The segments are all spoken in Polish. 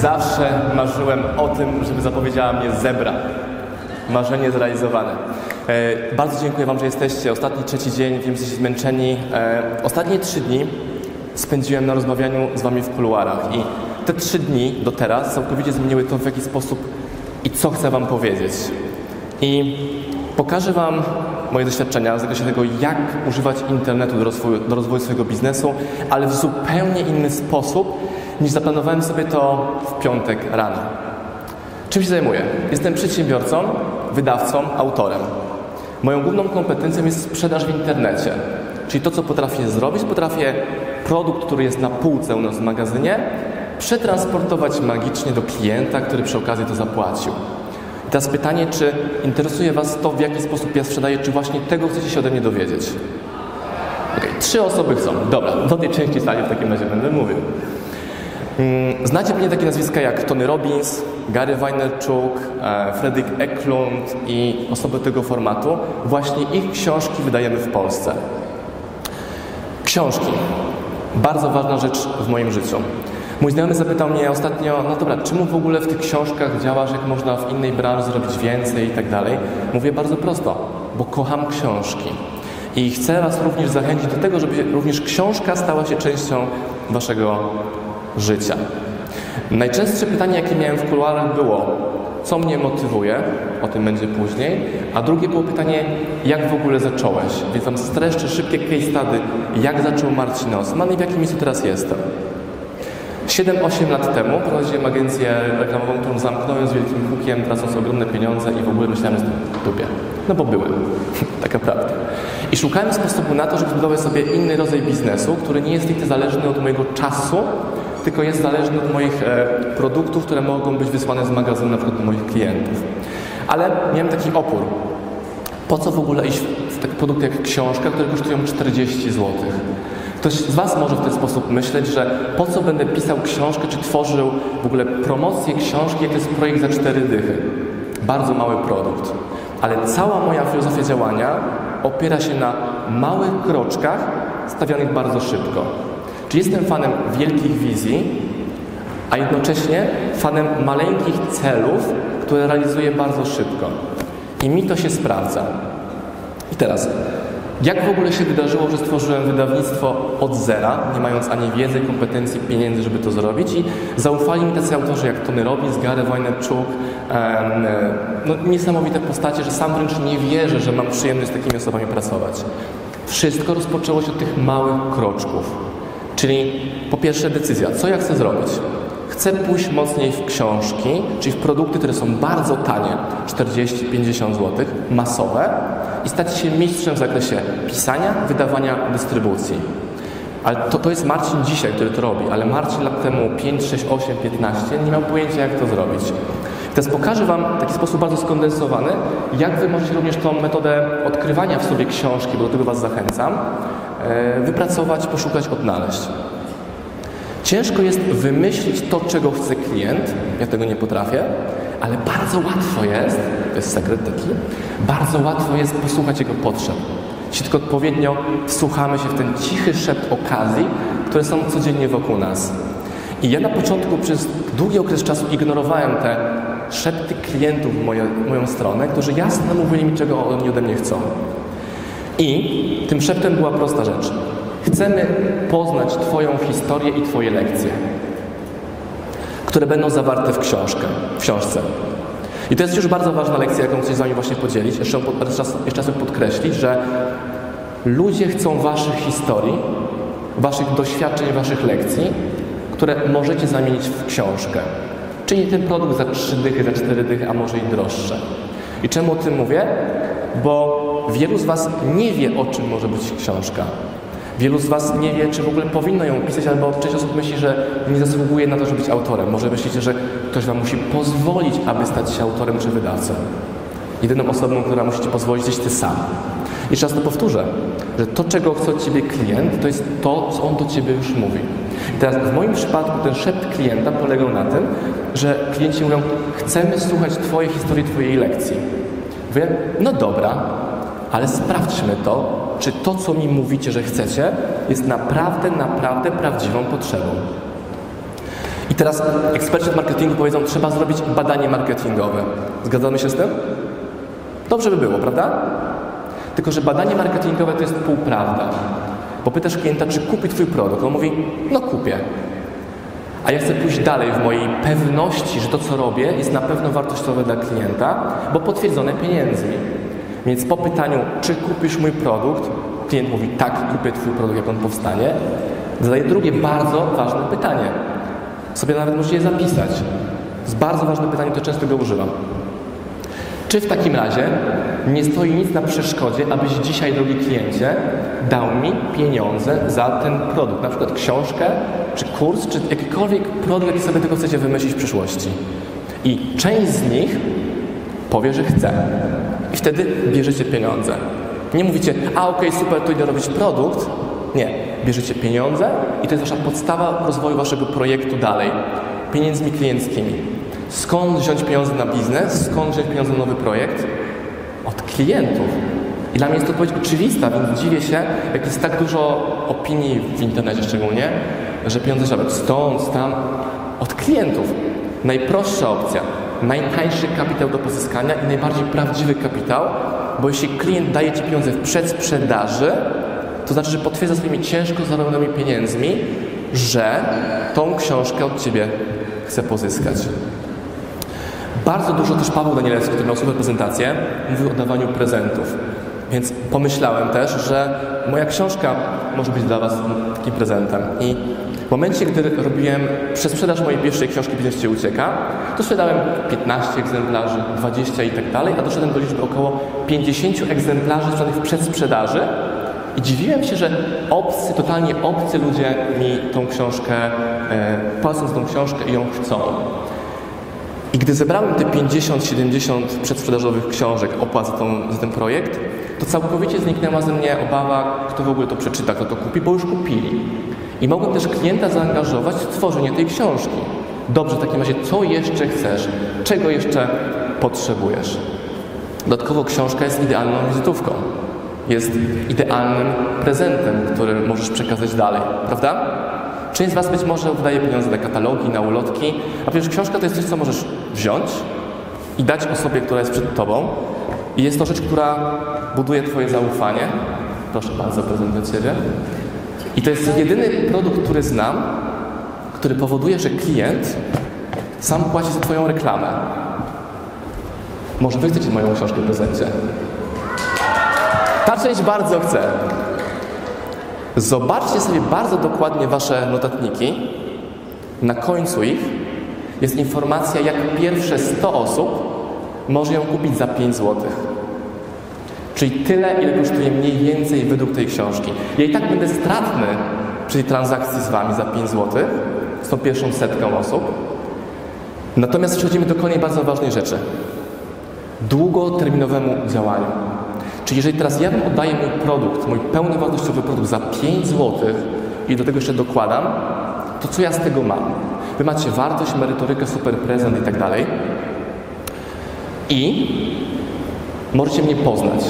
Zawsze marzyłem o tym, żeby zapowiedziała mnie zebra. Marzenie zrealizowane. E, bardzo dziękuję Wam, że jesteście. Ostatni trzeci dzień, wiem, że jesteście zmęczeni. E, ostatnie trzy dni spędziłem na rozmawianiu z Wami w kuluarach i te trzy dni do teraz całkowicie zmieniły to, w jaki sposób i co chcę Wam powiedzieć. I pokażę Wam moje doświadczenia w zakresie tego, jak używać internetu do rozwoju, do rozwoju swojego biznesu, ale w zupełnie inny sposób, niż zaplanowałem sobie to w piątek rano. Czym się zajmuję? Jestem przedsiębiorcą, wydawcą, autorem. Moją główną kompetencją jest sprzedaż w internecie. Czyli to, co potrafię zrobić, potrafię produkt, który jest na półce u nas w magazynie, przetransportować magicznie do klienta, który przy okazji to zapłacił. I teraz pytanie, czy interesuje Was to, w jaki sposób ja sprzedaję, czy właśnie tego chcecie się ode mnie dowiedzieć? Okay, trzy osoby chcą. Dobra, do tej części sali w takim razie będę mówił. Mm, znacie pewnie takie nazwiska jak Tony Robbins, Gary Vaynerchuk, e, Fredrik Eklund i osoby tego formatu. Właśnie ich książki wydajemy w Polsce. Książki. Bardzo ważna rzecz w moim życiu. Mój znajomy zapytał mnie ostatnio, no dobra, czemu w ogóle w tych książkach działasz, jak można w innej branży zrobić więcej i tak dalej? Mówię bardzo prosto, bo kocham książki. I chcę Was również zachęcić do tego, żeby również książka stała się częścią Waszego życia. Najczęstsze pytanie, jakie miałem w kuluarach było, co mnie motywuje, o tym będzie później, a drugie było pytanie, jak w ogóle zacząłeś? Więc tam streszczę szybkie case study, jak zaczął Marcin Osman i w jakim miejscu teraz jestem. 7-8 lat temu prowadziłem agencję reklamową, którą zamknąłem z wielkim hukiem, tracąc ogromne pieniądze i w ogóle myślałem, że dupie. No bo byłem. Taka prawda. I szukałem sposobu na to, żeby zbudować sobie inny rodzaj biznesu, który nie jest stricte zależny od mojego czasu, tylko jest zależny od moich e, produktów, które mogą być wysłane z magazynu na przykład do moich klientów. Ale miałem taki opór. Po co w ogóle iść w taki produkt jak książka, które kosztują 40 zł? Ktoś z Was może w ten sposób myśleć, że po co będę pisał książkę, czy tworzył w ogóle promocję książki, jak to jest projekt za cztery dychy. Bardzo mały produkt. Ale cała moja filozofia działania opiera się na małych kroczkach stawianych bardzo szybko. Czy jestem fanem wielkich wizji, a jednocześnie fanem maleńkich celów, które realizuję bardzo szybko. I mi to się sprawdza. I teraz, jak w ogóle się wydarzyło, że stworzyłem wydawnictwo od zera, nie mając ani wiedzy, kompetencji, pieniędzy, żeby to zrobić i zaufali mi tacy autorzy jak Tony Robbins, Gary Vaynerchuk, no, niesamowite postacie, że sam wręcz nie wierzę, że mam przyjemność z takimi osobami pracować. Wszystko rozpoczęło się od tych małych kroczków. Czyli po pierwsze decyzja, co ja chcę zrobić? Chcę pójść mocniej w książki, czyli w produkty, które są bardzo tanie, 40-50 zł, masowe i stać się mistrzem w zakresie pisania, wydawania, dystrybucji. Ale to, to jest Marcin dzisiaj, który to robi, ale Marcin lat temu 5, 6, 8, 15 nie miał pojęcia, jak to zrobić. Teraz pokażę Wam w taki sposób bardzo skondensowany, jak Wy możecie również tą metodę odkrywania w sobie książki, bo do tego Was zachęcam, e, wypracować, poszukać, odnaleźć. Ciężko jest wymyślić to, czego chce klient, ja tego nie potrafię, ale bardzo łatwo jest, to jest sekret taki, bardzo łatwo jest posłuchać jego potrzeb. Jeśli tylko odpowiednio wsłuchamy się w ten cichy szept okazji, które są codziennie wokół nas. I ja na początku przez długi okres czasu ignorowałem te szepty klientów w moje, moją stronę, którzy jasno mówili mi, czego oni ode mnie chcą. I tym szeptem była prosta rzecz. Chcemy poznać Twoją historię i Twoje lekcje, które będą zawarte w, książkę, w książce. I to jest już bardzo ważna lekcja, jaką chcę z Wami właśnie podzielić. Jeszcze, jeszcze raz podkreślić, że ludzie chcą Waszych historii, Waszych doświadczeń, Waszych lekcji, które możecie zamienić w książkę. Czyli ten produkt za 3 dychy, za 4 dychy, a może i droższe. I czemu o tym mówię? Bo wielu z Was nie wie, o czym może być książka. Wielu z Was nie wie, czy w ogóle powinno ją pisać, albo część osób myśli, że nie zasługuje na to, żeby być autorem. Może myślicie, że ktoś Wam musi pozwolić, aby stać się autorem czy wydawcą. Jedyną osobą, która musi Ci pozwolić, jest Ty sam. I często powtórzę, że to, czego chce od Ciebie klient, to jest to, co on do Ciebie już mówi. I teraz w moim przypadku ten szept klienta polegał na tym, że klienci mówią, chcemy słuchać Twojej historii, Twojej lekcji. Mówię, no dobra, ale sprawdźmy to, czy to, co mi mówicie, że chcecie, jest naprawdę, naprawdę prawdziwą potrzebą. I teraz eksperci od marketingu powiedzą, trzeba zrobić badanie marketingowe. Zgadzamy się z tym? Dobrze by było, prawda? Tylko, że badanie marketingowe to jest półprawda. Bo pytasz klienta, czy kupi Twój produkt. On mówi, no kupię. A ja chcę pójść dalej w mojej pewności, że to, co robię, jest na pewno wartościowe dla klienta, bo potwierdzone pieniędzmi. Więc po pytaniu, czy kupisz mój produkt, klient mówi, tak, kupię Twój produkt, jak on powstanie, zadaje drugie bardzo ważne pytanie. Sobie nawet możecie je zapisać. To jest bardzo ważne pytanie, to często go używam. Czy w takim razie nie stoi nic na przeszkodzie, abyś dzisiaj, drogi kliencie, dał mi pieniądze za ten produkt, na przykład książkę, czy kurs, czy jakikolwiek produkt, jaki sobie tego chcecie wymyślić w przyszłości. I część z nich powie, że chce. I wtedy bierzecie pieniądze. Nie mówicie, a okej, okay, super, to idę robić produkt. Nie. Bierzecie pieniądze i to jest wasza podstawa rozwoju waszego projektu dalej. Pieniędzmi klienckimi. Skąd wziąć pieniądze na biznes? Skąd wziąć pieniądze na nowy projekt? Od klientów. I dla mnie jest to odpowiedź oczywista, więc dziwię się, jak jest tak dużo opinii w internecie szczególnie, że pieniądze trzeba stąd, tam, od klientów. Najprostsza opcja, najtańszy kapitał do pozyskania i najbardziej prawdziwy kapitał, bo jeśli klient daje Ci pieniądze w przedsprzedaży, to znaczy, że potwierdza swoimi ciężko zarobionymi pieniędzmi, że tą książkę od Ciebie chce pozyskać. Bardzo dużo też Paweł Danielewski, który miał super prezentację, mówił o dawaniu prezentów. Więc pomyślałem też, że moja książka może być dla Was takim prezentem. I w momencie, gdy robiłem przesprzedaż mojej pierwszej książki Biznes Cię Ucieka, to sprzedałem 15 egzemplarzy, 20 i tak dalej, a doszedłem do liczby około 50 egzemplarzy sprzedanych w przedsprzedaży i dziwiłem się, że obcy, totalnie obcy ludzie mi tą książkę, e, płacą za tą książkę i ją chcą. I gdy zebrałem te 50-70 przedsprzedażowych książek opłat za, tą, za ten projekt, to całkowicie zniknęła ze mnie obawa, kto w ogóle to przeczyta, kto to kupi, bo już kupili. I mogłem też klienta zaangażować w tworzenie tej książki. Dobrze, w takim razie, co jeszcze chcesz? Czego jeszcze potrzebujesz? Dodatkowo książka jest idealną wizytówką. Jest idealnym prezentem, który możesz przekazać dalej, prawda? Część z Was być może wydaje pieniądze na katalogi, na ulotki, a przecież książka to jest coś, co możesz wziąć i dać osobie, która jest przed Tobą. I jest to rzecz, która buduje Twoje zaufanie. Proszę bardzo, prezent Ciebie. I to jest jedyny produkt, który znam, który powoduje, że klient sam płaci za Twoją reklamę. Może Wy chcecie moją książkę w prezencie. Ta część bardzo chce. Zobaczcie sobie bardzo dokładnie Wasze notatniki. Na końcu ich jest informacja, jak pierwsze 100 osób może ją kupić za 5 zł. Czyli tyle, ile kosztuje mniej więcej według tej książki. Ja i tak będę stratny przy transakcji z Wami za 5 zł, z tą pierwszą setką osób. Natomiast przechodzimy do kolejnej bardzo ważnej rzeczy. Długoterminowemu działaniu. Czyli jeżeli teraz ja oddaję mój produkt, mój pełnowartościowy produkt za 5 zł i do tego jeszcze dokładam, to co ja z tego mam? Wy macie wartość, merytorykę, super prezent i tak dalej. I możecie mnie poznać.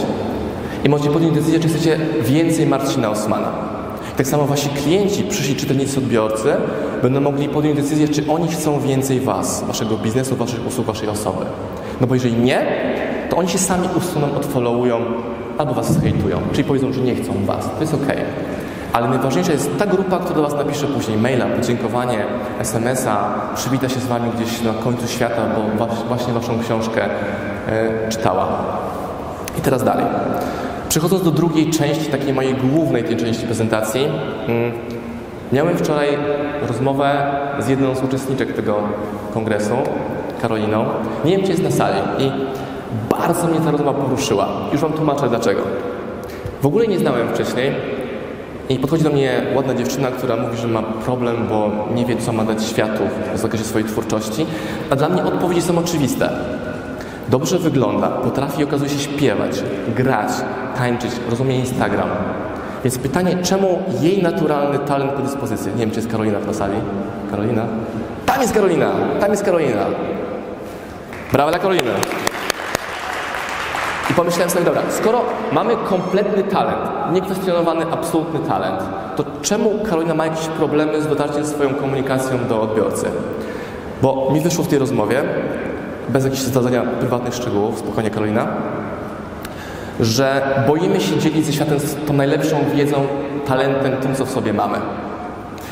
I możecie podjąć decyzję, czy chcecie więcej Marcina Osmana. Tak samo wasi klienci, przyszli czytelnicy, odbiorcy będą mogli podjąć decyzję, czy oni chcą więcej was, waszego biznesu, waszych usług, waszej osoby. No bo jeżeli nie, to oni się sami usuną, odfollowują albo was zhejtują, czyli powiedzą, że nie chcą was. To jest ok. Ale najważniejsza jest ta grupa, która do was napisze później maila, podziękowanie, SMS-a, przywita się z wami gdzieś na końcu świata, bo właśnie waszą książkę e, czytała. I teraz dalej. Przechodząc do drugiej części, takiej mojej głównej tej części prezentacji, mm, miałem wczoraj rozmowę z jedną z uczestniczek tego kongresu, Karoliną. Nie wiem, czy jest na sali. I Bardzo mnie ta rozmowa poruszyła. Już Wam tłumaczę dlaczego. W ogóle nie znałem wcześniej i podchodzi do mnie ładna dziewczyna, która mówi, że ma problem, bo nie wie, co ma dać światu w zakresie swojej twórczości. A dla mnie odpowiedzi są oczywiste. Dobrze wygląda, potrafi okazuje się śpiewać, grać, tańczyć, rozumie Instagram. Więc pytanie, czemu jej naturalny talent predyspozycji? Nie wiem, czy jest Karolina na sali. Karolina? Tam jest Karolina! Tam jest Karolina! Brawa dla Karoliny! Pomyślałem sobie, dobra, skoro mamy kompletny talent, niekwestionowany, absolutny talent, to czemu Karolina ma jakieś problemy z dotarciem swoją komunikacją do odbiorcy? Bo mi wyszło w tej rozmowie, bez jakichś zdradzania prywatnych szczegółów, spokojnie Karolina, że boimy się dzielić ze światem tą najlepszą wiedzą, talentem, tym, co w sobie mamy.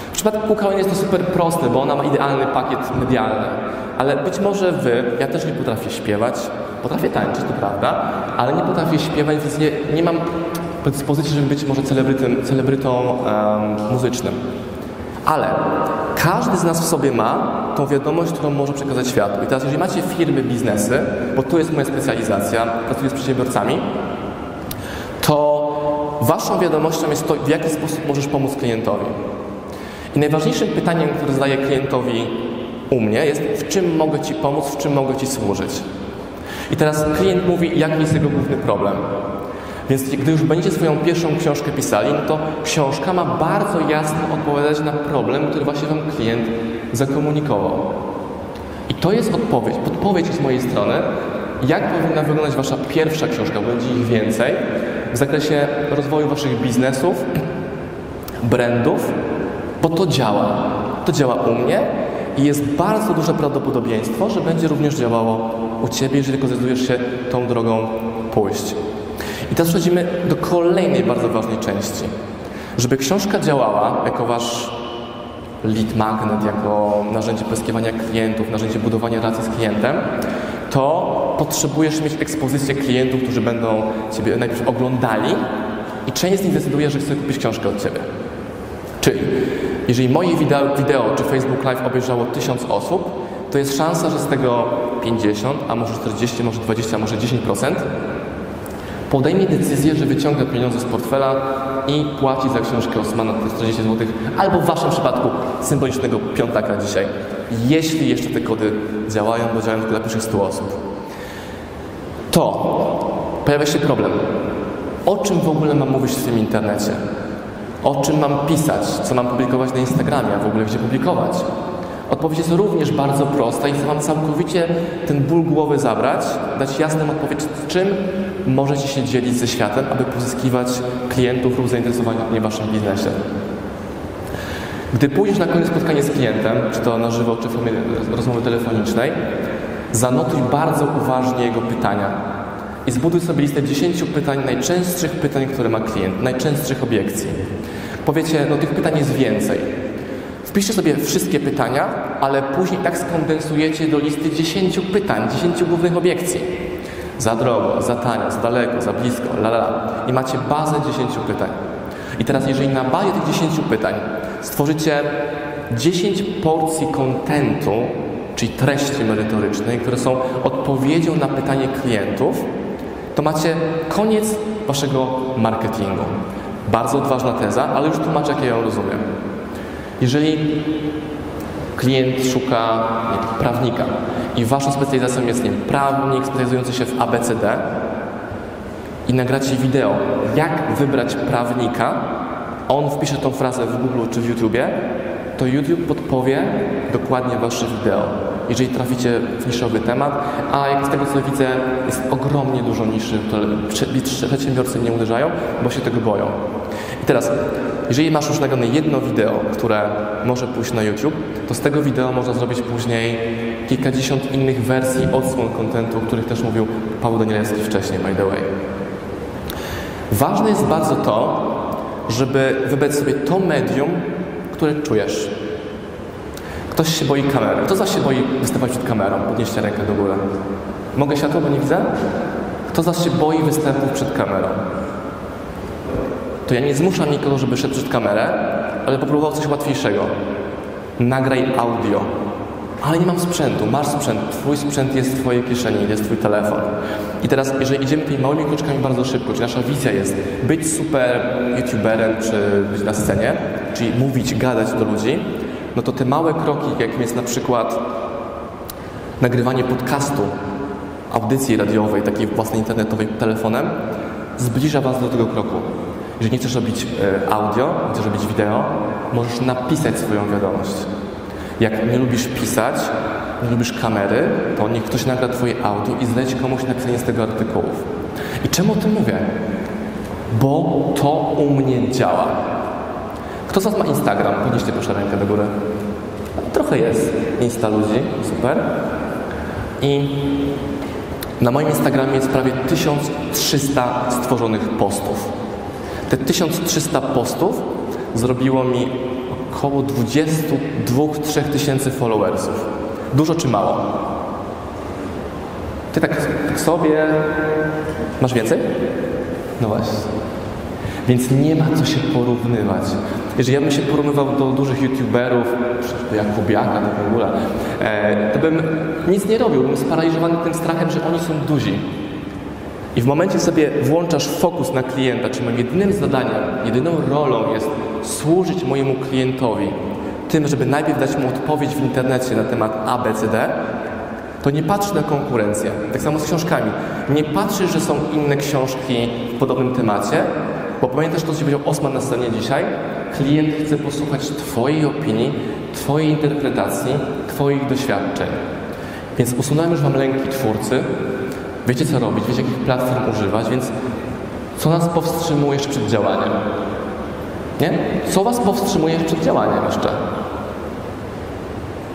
W przypadku Karoliny jest to super proste, bo ona ma idealny pakiet medialny. Ale być może wy, ja też nie potrafię śpiewać, potrafię tańczyć, to prawda, ale nie potrafię śpiewać, więc nie, nie mam predyspozycji, żeby być może celebrytym, celebrytą um, muzycznym. Ale każdy z nas w sobie ma tą wiadomość, którą może przekazać światu. I teraz, jeżeli macie firmy, biznesy, bo to jest moja specjalizacja, pracuję z przedsiębiorcami, to waszą wiadomością jest to, w jaki sposób możesz pomóc klientowi. I najważniejszym pytaniem, które zadaję klientowi u mnie jest, w czym mogę Ci pomóc, w czym mogę Ci służyć. I teraz klient mówi, jaki jest jego główny problem. Więc gdy już będziecie swoją pierwszą książkę pisali, no to książka ma bardzo jasno odpowiadać na problem, który właśnie Wam klient zakomunikował. I to jest odpowiedź, podpowiedź z mojej strony, jak powinna wyglądać Wasza pierwsza książka, będzie ich więcej, w zakresie rozwoju Waszych biznesów, brandów, bo to działa. To działa u mnie i jest bardzo duże prawdopodobieństwo, że będzie również działało u Ciebie, jeżeli tylko zdecydujesz się tą drogą pójść. I teraz przechodzimy do kolejnej bardzo ważnej części. Żeby książka działała jako Wasz lead magnet, jako narzędzie pozyskiwania klientów, narzędzie budowania relacji z klientem, to potrzebujesz mieć ekspozycję klientów, którzy będą Ciebie najpierw oglądali i część z nich decyduje, że chce kupić książkę od Ciebie. Czyli jeżeli moje wideo, wideo czy Facebook Live obejrzało 1000 osób, to jest szansa, że z tego 50, a może 40, może 20, a może 10% podejmie decyzję, że wyciąga pieniądze z portfela i płaci za książkę Osmana 40 zł, albo w Waszym przypadku symbolicznego piątaka dzisiaj, jeśli jeszcze te kody działają, bo działają tylko dla pierwszych 100 osób. To pojawia się problem. O czym w ogóle mam mówić w tym internecie? O czym mam pisać? Co mam publikować na Instagramie? A w ogóle gdzie publikować? Odpowiedź jest również bardzo prosta i chcę Wam całkowicie ten ból głowy zabrać, dać jasną odpowiedź, czym możecie się dzielić ze światem, aby pozyskiwać klientów lub zainteresowania w Waszym biznesie. Gdy pójdziesz na kolejne spotkanie z klientem, czy to na żywo, czy w formie rozmowy telefonicznej, zanotuj bardzo uważnie jego pytania i zbuduj sobie listę 10 pytań, najczęstszych pytań, które ma klient, najczęstszych obiekcji. Powiecie, no tych pytań jest więcej. Wpiszcie sobie wszystkie pytania, ale później tak skondensujecie do listy 10 pytań, 10 głównych obiekcji. Za drogo, za tanio, za daleko, za blisko, la la la. I macie bazę 10 pytań. I teraz, jeżeli na bazie tych 10 pytań stworzycie 10 porcji kontentu, czyli treści merytorycznej, które są odpowiedzią na pytanie klientów, to macie koniec waszego marketingu. Bardzo odważna teza, ale już tłumaczę, jak ja ją rozumiem. Jeżeli klient szuka nie, prawnika i waszą specjalizacją jest nie prawnik specjalizujący się w ABCD i nagracie wideo, jak wybrać prawnika, on wpisze tą frazę w Google czy w YouTubie, to YouTube podpowie dokładnie wasze wideo, jeżeli traficie w niszowy temat, a jak z tego co widzę, jest ogromnie dużo niszy, które przedsiębiorcy nie uderzają, bo się tego boją. I teraz, jeżeli masz już nagrane jedno wideo, które może pójść na YouTube, to z tego wideo można zrobić później kilkadziesiąt innych wersji odsłon kontentu, o których też mówił Paweł Danielewski wcześniej, by the way. Ważne jest bardzo to, żeby wybrać sobie to medium, które czujesz. Ktoś się boi kamery. Kto zaś się boi występować przed kamerą? Podnieście rękę do góry. Mogę światło, bo nie widzę? Kto zaś się boi występów przed kamerą? To ja nie zmuszam nikogo, żeby szedł przed kamerę, ale popróbował coś łatwiejszego. Nagraj audio. ale nie mam sprzętu. Masz sprzęt, twój sprzęt jest w twojej kieszeni, jest twój telefon. I teraz, jeżeli idziemy tymi małymi kroczkami bardzo szybko, czy nasza wizja jest być super youtuberem, czy być na scenie, czyli mówić, gadać do ludzi, no to te małe kroki, jakim jest na przykład nagrywanie podcastu, audycji radiowej, takiej własnej internetowej telefonem, zbliża Was do tego kroku. Jeżeli nie chcesz robić e, audio, nie chcesz robić wideo, możesz napisać swoją wiadomość. Jak nie lubisz pisać, nie lubisz kamery, to niech ktoś nagra Twoje audio i zleć komuś napisanie z tego artykułów. I czemu o tym mówię? Bo to u mnie działa. Kto z Was ma Instagram? Podnieście proszę rękę do góry. Trochę jest Insta ludzi, super. I na moim Instagramie jest prawie 1300 stworzonych postów. Te 1300 postów zrobiło mi około 22-3 tysięcy followersów. Dużo czy mało? Ty tak, tak sobie... Masz więcej? No właśnie. Więc nie ma co się porównywać. Jeżeli ja bym się porównywał do dużych youtuberów, do Jakubiaka no w ogóle, to bym nic nie robił, bym sparaliżowany tym strachem, że oni są duzi. I w momencie sobie włączasz fokus na klienta, czyli moim jedynym zadaniem, jedyną rolą jest służyć mojemu klientowi tym, żeby najpierw dać mu odpowiedź w internecie na temat ABCD, to nie patrz na konkurencję. Tak samo z książkami. Nie patrzysz, że są inne książki w podobnym temacie, bo pamiętasz to, co powiedział Osman na scenie dzisiaj? Klient chce posłuchać Twojej opinii, Twojej interpretacji, Twoich doświadczeń. Więc usunąłem już Wam lęki twórcy, wiecie co robić, wiecie jakich platform używać, więc co nas powstrzymuje przed działaniem? Nie? Co Was powstrzymuje przed działaniem jeszcze?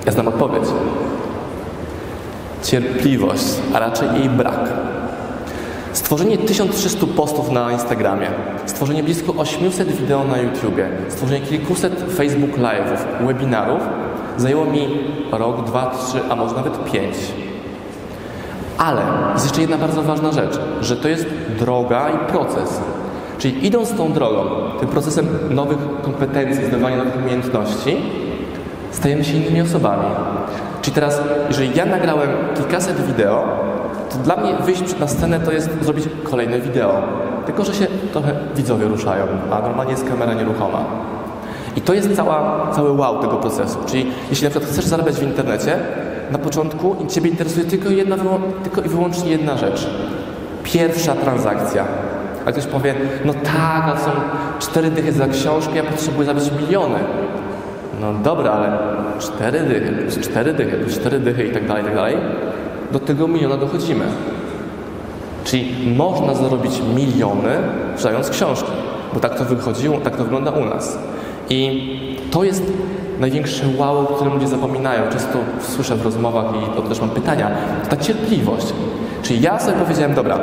Ja znam odpowiedź. Cierpliwość, a raczej jej brak. Stworzenie 1300 postów na Instagramie, stworzenie blisko 800 wideo na YouTubie, stworzenie kilkuset Facebook Live'ów, webinarów zajęło mi rok, dwa, trzy, a może nawet pięć. Ale jest jeszcze jedna bardzo ważna rzecz, że to jest droga i proces. Czyli idąc tą drogą, tym procesem nowych kompetencji, zdobywania nowych umiejętności, stajemy się innymi osobami. Czyli teraz, jeżeli ja nagrałem kilkaset wideo, to dla mnie wyjść na scenę to jest zrobić kolejne wideo. Tylko, że się trochę widzowie ruszają, a normalnie jest kamera nieruchoma. I to jest cała, cały wow tego procesu. Czyli jeśli na przykład chcesz zarabiać w internecie, na początku Ciebie interesuje tylko, jedna, tylko i wyłącznie jedna rzecz. Pierwsza transakcja. A ktoś powie, no tak, ale są cztery dychy za książkę, ja potrzebuję zarobić miliony. No dobra, ale cztery dychy, cztery dychy, cztery dychy i tak dalej, i tak dalej. Do tego miliona dochodzimy. Czyli można zarobić miliony sprzedając książki, bo tak to wychodziło, tak to wygląda u nas. I to jest największe wow, o którym ludzie zapominają. Często słyszę w rozmowach i to też mam pytania. To ta cierpliwość. Czyli ja sobie powiedziałem, dobra,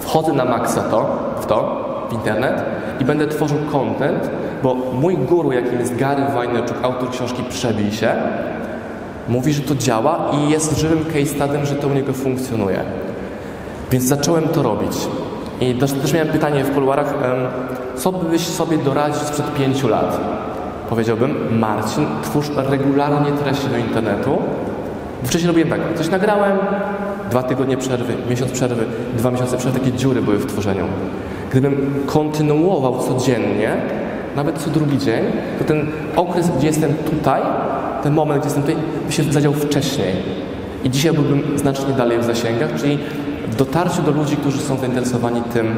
wchodzę na maksa to, w to, w internet i będę tworzył content, bo mój guru, jakim jest Gary Vaynerchuk, autor książki Przebij się, mówi, że to działa i jest żywym case studym, że to u niego funkcjonuje. Więc zacząłem to robić. I też, też miałem pytanie w kuluarach, co byś sobie doradził sprzed pięciu lat? Powiedziałbym, Marcin, twórz regularnie treści do internetu. Wcześniej robiłem tak, coś nagrałem, dwa tygodnie przerwy, miesiąc przerwy, dwa miesiące przerwy, takie dziury były w tworzeniu. Gdybym kontynuował codziennie, nawet co drugi dzień, to ten okres, gdzie jestem tutaj, ten moment, gdzie jestem tutaj, by się zadział wcześniej. I dzisiaj byłbym znacznie dalej w zasięgach, czyli w dotarciu do ludzi, którzy są zainteresowani tym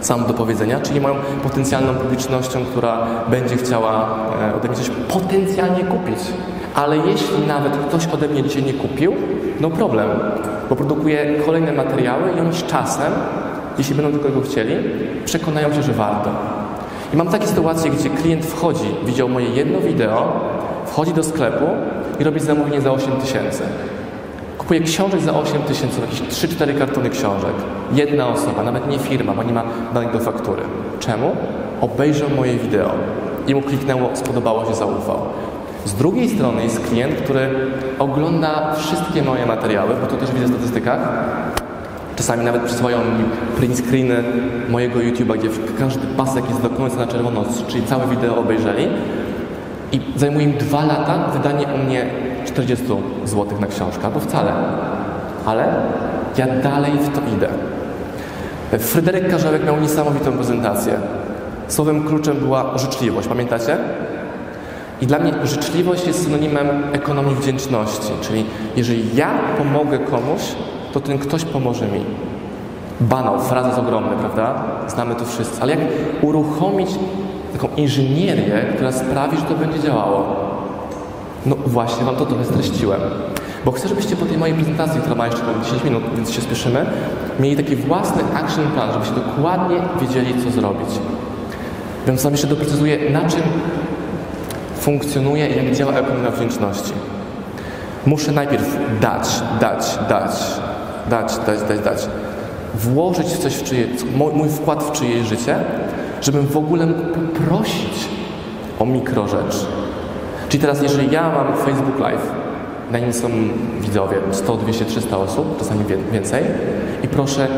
sam do powiedzenia, czyli mają potencjalną publicznością, która będzie chciała e, ode mnie coś potencjalnie kupić. Ale jeśli nawet ktoś ode mnie dzisiaj nie kupił, no problem, bo produkuję kolejne materiały i oni z czasem, jeśli będą tylko tego chcieli, przekonają się, że warto. I mam takie sytuacje, gdzie klient wchodzi, widział moje jedno wideo, wchodzi do sklepu i robi zamówienie za 8 tysięcy. Kupuje książek za 8 tysięcy, jakieś 3-4 kartony książek. Jedna osoba, nawet nie firma, bo nie ma danych do faktury. Czemu? Obejrzał moje wideo i mu kliknęło, spodobało się, zaufał. Z drugiej strony jest klient, który ogląda wszystkie moje materiały, bo to też widzę w statystykach. Czasami nawet przysyłają mi print screeny mojego YouTube'a, gdzie każdy pasek jest do końca na czerwono, czyli całe wideo obejrzeli. I zajmuje im dwa lata wydanie u mnie 40 zł na książkę, albo wcale. Ale ja dalej w to idę. Fryderyk Karzełek miał niesamowitą prezentację. Słowem kluczem była życzliwość, pamiętacie? I dla mnie życzliwość jest synonimem ekonomii wdzięczności, czyli jeżeli ja pomogę komuś, to ten ktoś pomoże mi. Banał, fraza jest ogromny, prawda? Znamy to wszyscy. Ale jak uruchomić taką inżynierię, która sprawi, że to będzie działało? No właśnie Wam to trochę streściłem. Bo chcę, żebyście po tej mojej prezentacji, która ma jeszcze 10 minut, więc się spieszymy, mieli taki własny action plan, żebyście dokładnie wiedzieli, co zrobić. Więc Wam jeszcze doprecyzuję, na czym funkcjonuje i jak działa ekonomia wdzięczności. Muszę najpierw dać, dać, dać, dać, dać, dać, dać. Włożyć coś w czyje, mój wkład w czyjeś życie, żebym w ogóle mógł poprosić o mikrorzecz. Czyli teraz, jeżeli ja mam Facebook Live, na nim są widzowie 100, 200, 300 osób, czasami więcej, i proszę,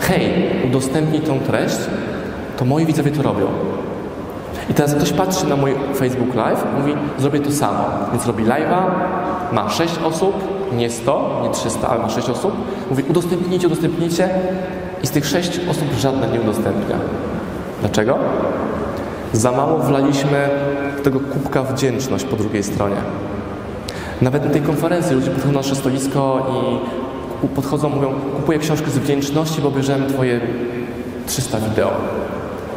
hej, udostępnij tą treść, to moi widzowie to robią. I teraz ktoś patrzy na mój Facebook Live mówi, zrobię to samo. Więc robi live'a, ma 6 osób, nie 100, nie 300, ale ma 6 osób. Mówi, udostępnijcie, udostępnijcie. I z tych 6 osób żadna nie udostępnia. Dlaczego? Za mało wlaliśmy tego kubka wdzięczność po drugiej stronie. Nawet na tej konferencji ludzie podchodzą na nasze stoisko i podchodzą, mówią, kupuję książkę z wdzięczności, bo obejrzałem Twoje 300 wideo.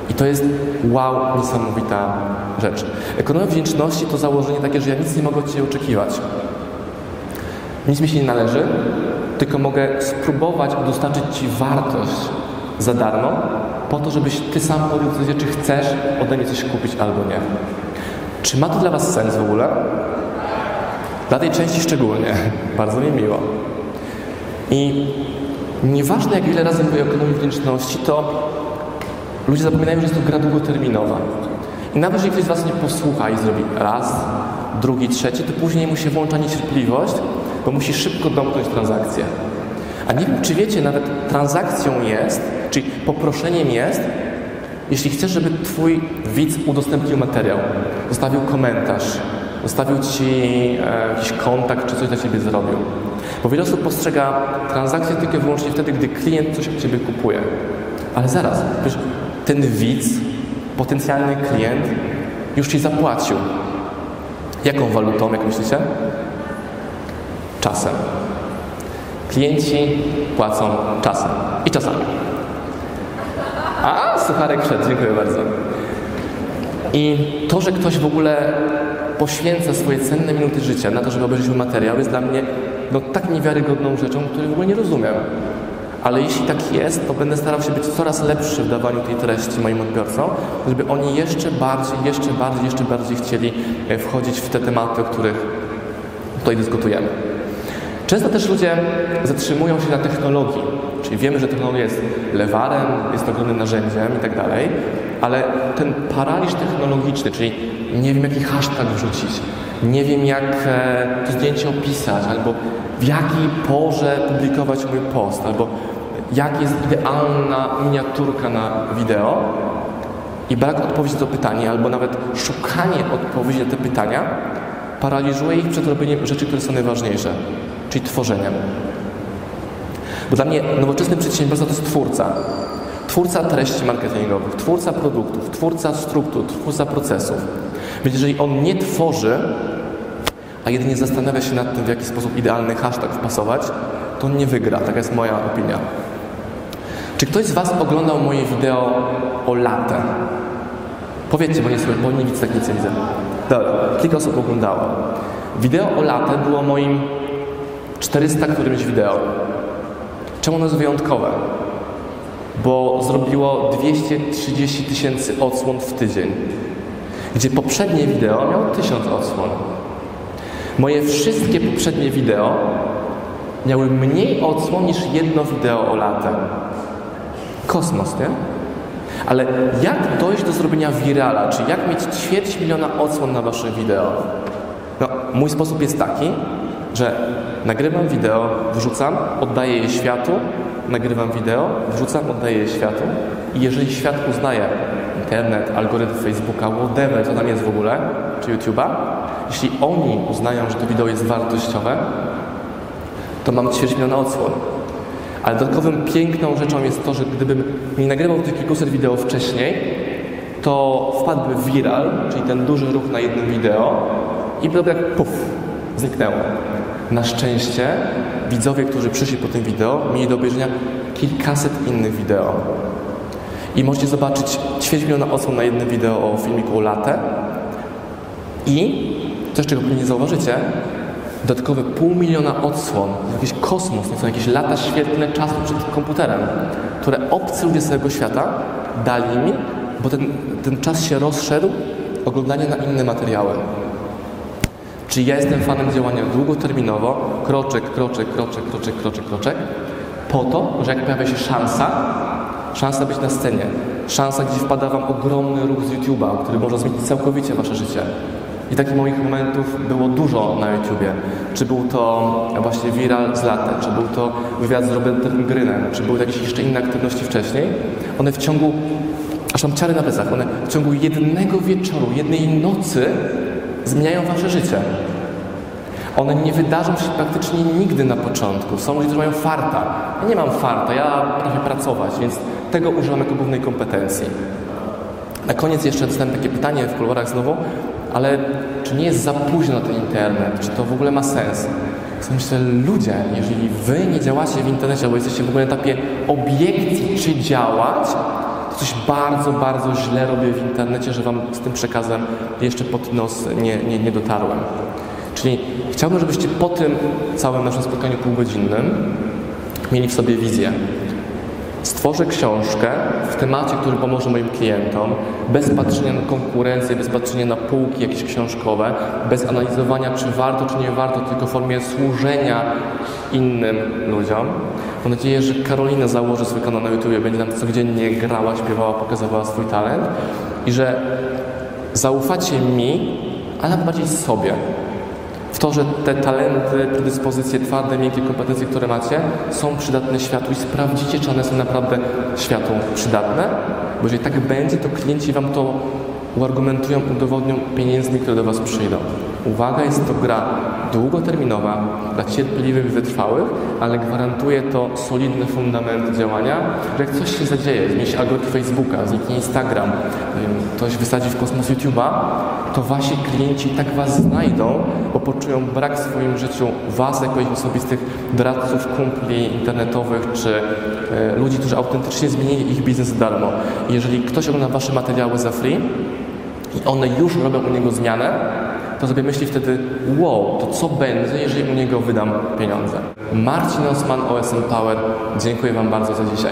I to jest wow, niesamowita rzecz. Ekonomia wdzięczności to założenie takie, że ja nic nie mogę od Ciebie oczekiwać. Nic mi się nie należy, tylko mogę spróbować dostarczyć Ci wartość za darmo, po to, żebyś Ty sam podjął decyzję, czy chcesz ode mnie coś kupić albo nie. Czy ma to dla Was sens w ogóle? Dla tej części szczególnie. Bardzo mi miło. I nieważne jak wiele razy mówię o ekonomii wdzięczności, to ludzie zapominają, że jest to gra długoterminowa. I nawet jeżeli ktoś z Was nie posłucha i zrobi raz, drugi, trzeci, to później mu się włącza niecierpliwość, bo musi szybko domknąć transakcję. A nie wiem, czy wiecie, nawet transakcją jest, czyli poproszeniem jest, jeśli chcesz, żeby Twój widz udostępnił materiał, zostawił komentarz, zostawił Ci e, jakiś kontakt, czy coś dla Ciebie zrobił. Bo wiele osób postrzega transakcję tylko i wyłącznie wtedy, gdy klient coś od Ciebie kupuje. Ale zaraz, wiesz, ten widz, potencjalny klient już Ci zapłacił. Jaką walutą, jak myślicie? Czasem. Klienci płacą czasem i czasami. A, sucharek wszedł, dziękuję bardzo. I to, że ktoś w ogóle poświęca swoje cenne minuty życia na to, żeby obejrzeć materiał, jest dla mnie no, tak niewiarygodną rzeczą, której w ogóle nie rozumiem. Ale jeśli tak jest, to będę starał się być coraz lepszy w dawaniu tej treści moim odbiorcom, żeby oni jeszcze bardziej, jeszcze bardziej, jeszcze bardziej chcieli e, wchodzić w te tematy, o których tutaj dyskutujemy. Często też ludzie zatrzymują się na technologii, czyli wiemy, że technologia jest lewarem, jest ogromnym narzędziem i tak dalej, ale ten paraliż technologiczny, czyli nie wiem jaki hashtag wrzucić, nie wiem jak e, to zdjęcie opisać, albo w jakiej porze publikować mój post, albo jak jest idealna miniaturka na wideo i brak odpowiedzi na to pytanie, albo nawet szukanie odpowiedzi na te pytania paraliżuje ich przed robieniem rzeczy, które są najważniejsze, czyli tworzeniem. Bo dla mnie nowoczesny przedsiębiorca to jest twórca. Twórca treści marketingowych, twórca produktów, twórca struktur, twórca procesów. Więc jeżeli on nie tworzy, a jedynie zastanawia się nad tym, w jaki sposób idealny hashtag wpasować, to nie wygra. Taka jest moja opinia. Czy ktoś z Was oglądał moje wideo o latę? Powiedzcie, bo nie, bo nie widzę, tak nic nie widzę. Dobra, kilka osób oglądało. Wideo o latę było moim 400 którymś wideo. Czemu ono jest wyjątkowe? Bo zrobiło 230 tysięcy odsłon w tydzień, gdzie poprzednie wideo miało 1000 odsłon. Moje wszystkie poprzednie wideo miały mniej odsłon niż jedno wideo o latę. Kosmos, nie? Ale jak dojść do zrobienia wirala, czy jak mieć ćwierć miliona odsłon na wasze wideo? No, mój sposób jest taki, że nagrywam wideo, wrzucam, oddaję je światu, nagrywam wideo, wrzucam, oddaję je światu i jeżeli świat uznaje internet, algorytm Facebooka, whatever, co tam jest w ogóle, czy YouTube'a, jeśli oni uznają, że to wideo jest wartościowe, to mam miliona odsłon. Ale dodatkowym piękną rzeczą jest to, że gdybym nie nagrywał tych kilkuset wideo wcześniej, to wpadłby viral, czyli ten duży ruch na jednym wideo i by jak puf, zniknęło. Na szczęście widzowie, którzy przyszli po tym wideo, mieli do obejrzenia kilkaset innych wideo. I możecie zobaczyć ćwierć miliona osób na jednym wideo o filmiku o latę i coś, czego pewnie nie zauważycie, dodatkowe pół miliona odsłon, jakiś kosmos, to są jakieś lata świetlne czasu przed komputerem, które obcy ludzie z całego świata dali mi, bo ten, ten czas się rozszedł oglądanie na inne materiały. Czyli ja jestem fanem działania długoterminowo, kroczek, kroczek, kroczek, kroczek, kroczek, kroczek, po to, że jak pojawia się szansa, szansa być na scenie, szansa, gdzie wpada Wam ogromny ruch z YouTube'a, który może zmienić całkowicie Wasze życie. I takich moich momentów było dużo na YouTubie. Czy był to właśnie viral z latem, czy był to wywiad z Robertem Grynem, czy były jakieś jeszcze inne aktywności wcześniej. One w ciągu, aż mam ciary na plecach, one w ciągu jednego wieczoru, jednej nocy zmieniają Wasze życie. One nie wydarzą się praktycznie nigdy na początku. Są ludzie, którzy mają farta. Ja nie mam farta, ja potrafię pracować, więc tego używam jako głównej kompetencji. Na koniec jeszcze dostałem takie pytanie w kuluarach znowu, ale czy nie jest za późno ten internet? Czy to w ogóle ma sens? Myślę, ludzie, jeżeli wy nie działacie w internecie, albo jesteście w ogóle na etapie obiekcji, czy działać, coś bardzo, bardzo źle robię w internecie, że wam z tym przekazem jeszcze pod nos nie, nie, nie dotarłem. Czyli chciałbym, żebyście po tym całym naszym spotkaniu półgodzinnym mieli w sobie wizję. Stworzę książkę w temacie, który pomoże moim klientom, bez patrzenia na konkurencję, bez patrzenia na półki jakieś książkowe, bez analizowania, czy warto, czy nie warto, tylko w formie służenia innym ludziom. Mam nadzieję, że Karolina założy swój kanał na YouTube, będzie tam codziennie grała, śpiewała, pokazywała swój talent i że zaufacie mi, ale bardziej sobie w to, że te talenty, predyspozycje twarde, miękkie kompetencje, które macie, są przydatne światu i sprawdzicie, czy one są naprawdę światu przydatne, bo jeżeli tak będzie, to klienci Wam to uargumentują, udowodnią pieniędzmi, które do Was przyjdą. Uwaga, jest to gra długoterminowa, dla cierpliwych, wytrwałych, ale gwarantuje to solidne fundamenty działania, że jak coś się zadzieje, zmieni się algorytm Facebooka, zniknie Instagram, ktoś wysadzi w kosmos YouTube'a, to Wasi klienci tak Was znajdą, bo poczują brak w swoim życiu Was jako ich osobistych doradców, kumpli internetowych, czy e, ludzi, którzy autentycznie zmienili ich biznes darmo. jeżeli ktoś ogląda Wasze materiały za free i one już robią u niego zmianę, to sobie myśli wtedy, wow, to co będzie, jeżeli u niego wydam pieniądze. Marcin Osman, OSM Power, dziękuję Wam bardzo za dzisiaj.